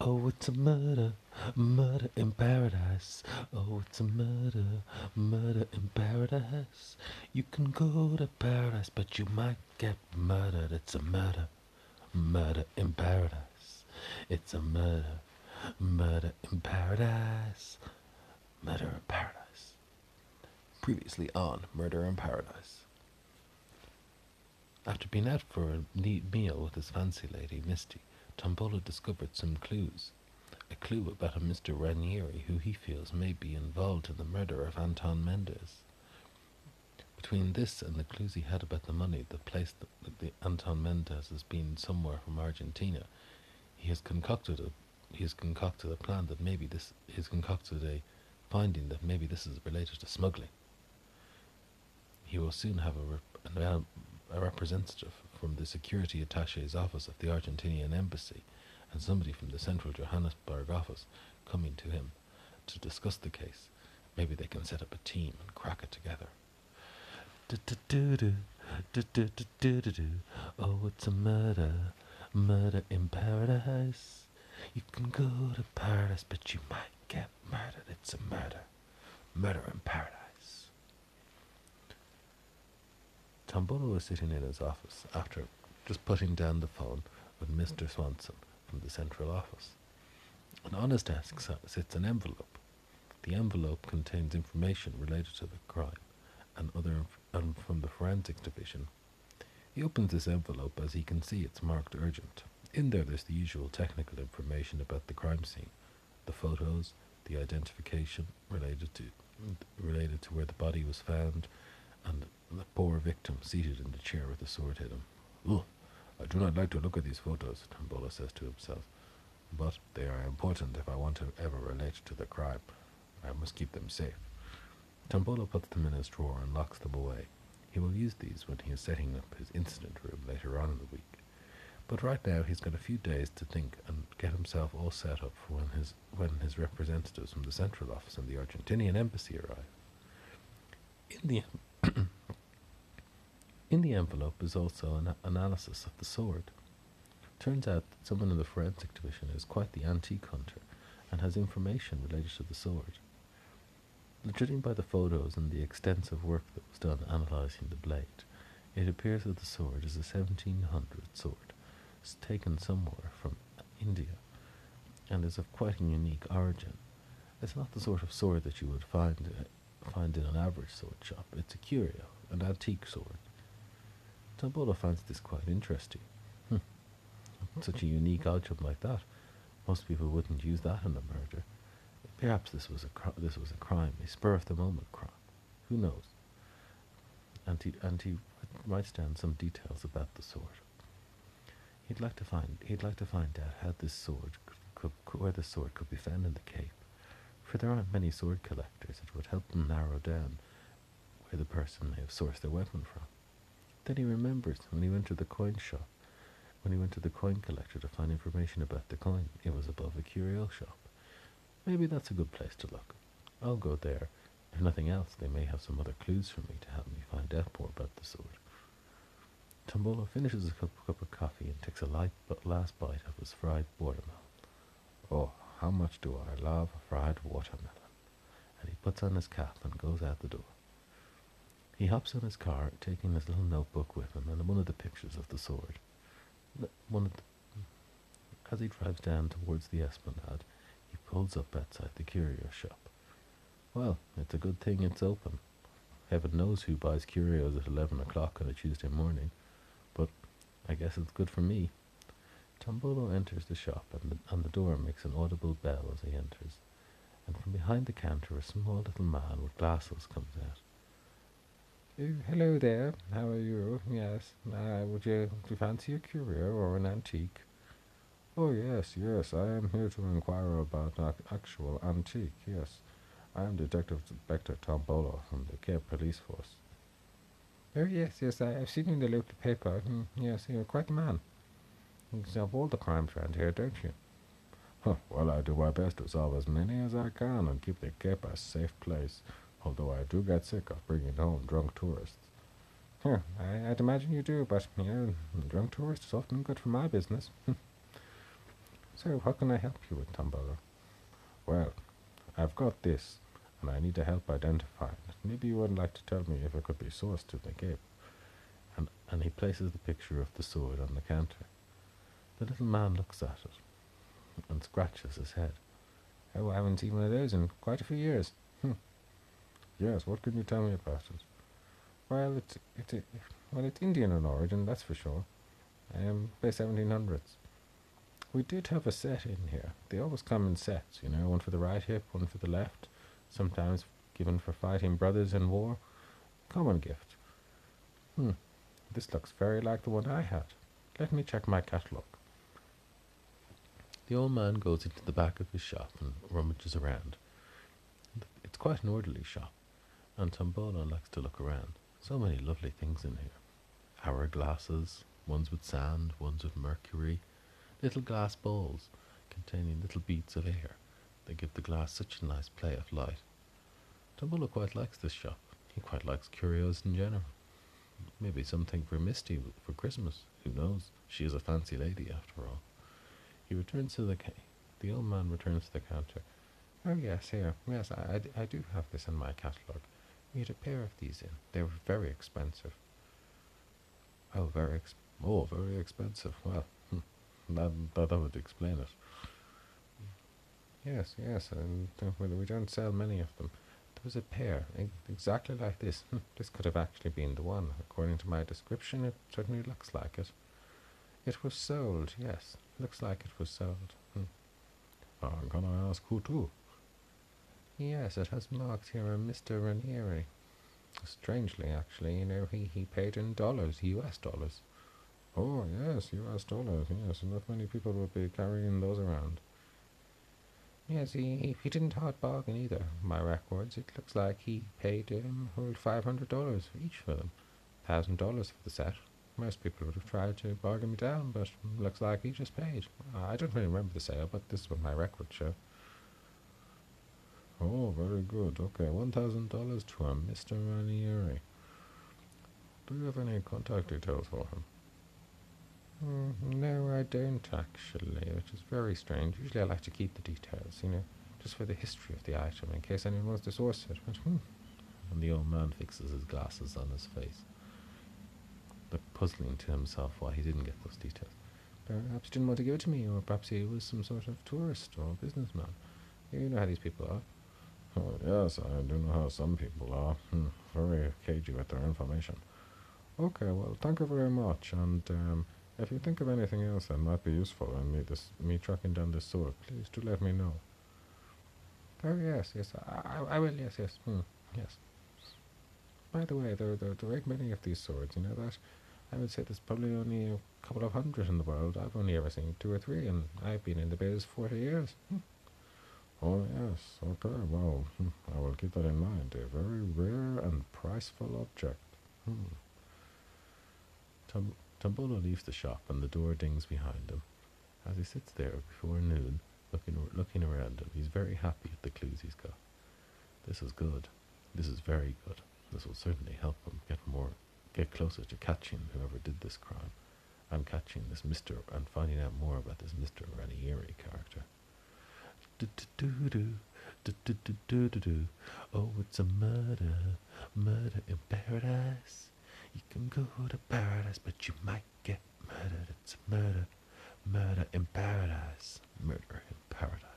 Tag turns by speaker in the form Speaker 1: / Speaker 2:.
Speaker 1: Oh, it's a murder, murder in paradise. Oh, it's a murder, murder in paradise. You can go to paradise, but you might get murdered. It's a murder, murder in paradise. It's a murder, murder in paradise. Murder in paradise. Previously on Murder in Paradise. After being out for a neat meal with his fancy lady, Misty, Tombola discovered some clues. A clue about a Mr. Ranieri who he feels may be involved in the murder of Anton Mendez. Between this and the clues he had about the money that placed the, the Anton Mendez as being somewhere from Argentina, he has concocted a he has concocted a plan that maybe this he has concocted a finding that maybe this is related to smuggling. He will soon have a, rep, a representative from the security attache's office of the Argentinian embassy and somebody from the central Johannesburg office coming to him to discuss the case. Maybe they can set up a team and crack it together. Oh, it's a murder, murder in paradise. You can go to paradise, but you might get murdered. It's a murder, murder in paradise. Tombola was sitting in his office after just putting down the phone with Mr. Swanson from the central office. And on his desk sits an envelope. The envelope contains information related to the crime and other and from the forensics division. He opens this envelope as he can see it's marked urgent. In there there's the usual technical information about the crime scene, the photos, the identification related to related to where the body was found, and the poor victim seated in the chair with the sword hit him. Ugh, I do not like to look at these photos, Tombola says to himself, but they are important if I want to ever relate to the crime. I must keep them safe. Tombola puts them in his drawer and locks them away. He will use these when he is setting up his incident room later on in the week. But right now he's got a few days to think and get himself all set up for when his when his representatives from the central office and the Argentinian embassy arrive. In the in the envelope is also an analysis of the sword. Turns out that someone in the forensic division is quite the antique hunter and has information related to the sword. Judging by the photos and the extensive work that was done analysing the blade, it appears that the sword is a 1700 sword, taken somewhere from India, and is of quite a unique origin. It's not the sort of sword that you would find uh, find in an average sword shop. It's a curio, an antique sword. Tombola finds this quite interesting. Hmm. Such a unique object like that. Most people wouldn't use that in a murder. Perhaps this was a this was a crime, a spur of the moment crime. Who knows? And he and he writes down some details about the sword. He'd like to find he'd like to find out how this sword could, could, where the sword could be found in the Cape, for there aren't many sword collectors. It would help them narrow down where the person may have sourced their weapon from. Then he remembers when he went to the coin shop, when he went to the coin collector to find information about the coin. It was above a curio shop. Maybe that's a good place to look. I'll go there. If nothing else, they may have some other clues for me to help me find out more about the sword. Tombola finishes a cup, cup of coffee and takes a light but last bite of his fried watermelon. Oh, how much do I love fried watermelon! And he puts on his cap and goes out the door. He hops on his car, taking his little notebook with him and one of the pictures of the sword. One of the, as he drives down towards the Esplanade, he pulls up outside the curio shop. Well, it's a good thing it's open. Heaven knows who buys curios at eleven o'clock on a Tuesday morning, but I guess it's good for me. Tombola enters the shop, and the, and the door makes an audible bell as he enters, and from behind the counter a small little man with glasses comes out.
Speaker 2: Hello there, how are you? Yes, uh, would you, do you fancy a curio or an antique? Oh yes, yes, I am here to inquire about an actual antique, yes. I am Detective Inspector Tombola from the Cape Police Force. Oh yes, yes, I, have seen you in the local paper. Mm, yes, you're quite a man. You solve all the crimes around here, don't you?
Speaker 1: Well, I do my best to solve as many as I can and keep the Cape a safe place although I do get sick of bringing home drunk tourists.
Speaker 2: Here, I, I'd imagine you do, but, you know, drunk tourist is often good for my business. so, how can I help you with, Tombola? Well, I've got this, and I need to help identify it. Maybe you wouldn't like to tell me if it could be sourced to the Cape.
Speaker 1: And, and he places the picture of the sword on the counter. The little man looks at it and scratches his head.
Speaker 2: Oh, I haven't seen one of those in quite a few years.
Speaker 1: Yes, what can you tell me about it?
Speaker 2: Well, it's it's well, it's Indian in origin, that's for sure. Um, by 1700s. We did have a set in here. They always come in sets, you know, one for the right hip, one for the left. Sometimes given for fighting brothers in war. Common gift. Hmm. This looks very like the one I had. Let me check my catalogue.
Speaker 1: The old man goes into the back of his shop and rummages around. It's quite an orderly shop, and Tombola likes to look around. So many lovely things in here. Hourglasses, ones with sand, ones with mercury, little glass bowls containing little beads of air. They give the glass such a nice play of light. Tombola quite likes this shop. He quite likes curios in general. Maybe something for Misty for Christmas. Who knows? She is a fancy lady after all. He returns to the ca- the old man returns to the counter.
Speaker 2: Oh yes, here. Yes, I, I do have this in my catalogue. We had a pair of these in. They were very expensive.
Speaker 1: Oh, very ex- oh, very expensive. Well, hmm, that, that would explain it.
Speaker 2: Yes, yes, and uh, we don't sell many of them. There was a pair exactly like this. Hmm, This could have actually been the one. According to my description, it certainly looks like it. It was sold, yes. Looks like it was sold. Hmm.
Speaker 1: Uh, can I ask who to?
Speaker 2: Yes, it has marked here a Mr. Ranieri. Strangely, actually, you know, he, he paid in dollars, US dollars.
Speaker 1: Oh, yes, U.S. dollars. Yes, not many people would be carrying those around.
Speaker 2: Yes, he, he, he didn't hard bargain either, my records. It looks like he paid um, whole $500 for each for them. $1,000 for the set. Most people would have tried to bargain me down, but looks like he just paid. I don't really remember the sale, but this is what my records show.
Speaker 1: Oh, very good. Okay, one thousand dollars to a Mr. Ranieri. Do you have any contact details for him?
Speaker 2: Mm, no, I don't actually, which is very strange. Usually I like to keep the details, you know, just for the history of the item, in case anyone wants to source it. But, hmm.
Speaker 1: And the old man fixes his glasses on his face, but puzzling to himself why he didn't get those details.
Speaker 2: Perhaps he didn't want to give it to me, or perhaps he was some sort of tourist or businessman. You know how these people are.
Speaker 1: Oh, yes, I do know how some people are. Hmm, very cagey with their information. Okay, well, thank you very much. And um, if you think of anything else that might be useful in me this me tracking down this sword, please do let me know.
Speaker 2: Oh yes, yes, I, I, I will. Yes, yes, hmm, yes. By the way, there, there, there ain't many of these swords. You know that? I would say there's probably only a couple of hundred in the world. I've only ever seen two or three, and I've been in the biz forty years. Hmm.
Speaker 1: Oh, yes, okay, well, hmm, I will keep that in mind. A very rare and priceful object. Hmm. Leaves the shop and the door dings behind him. As he sits there before noon, looking, looking around him, he's very happy at the clues he's got. This is good. This is very good. This will certainly help him get more, get closer to catching whoever did this crime, and catching this Mister and finding out more about this Mister Ranieri character. Oh, it's a murder, murder in paradise. You can go to paradise, but you might get murdered. It's a murder, murder in paradise, murder in paradise.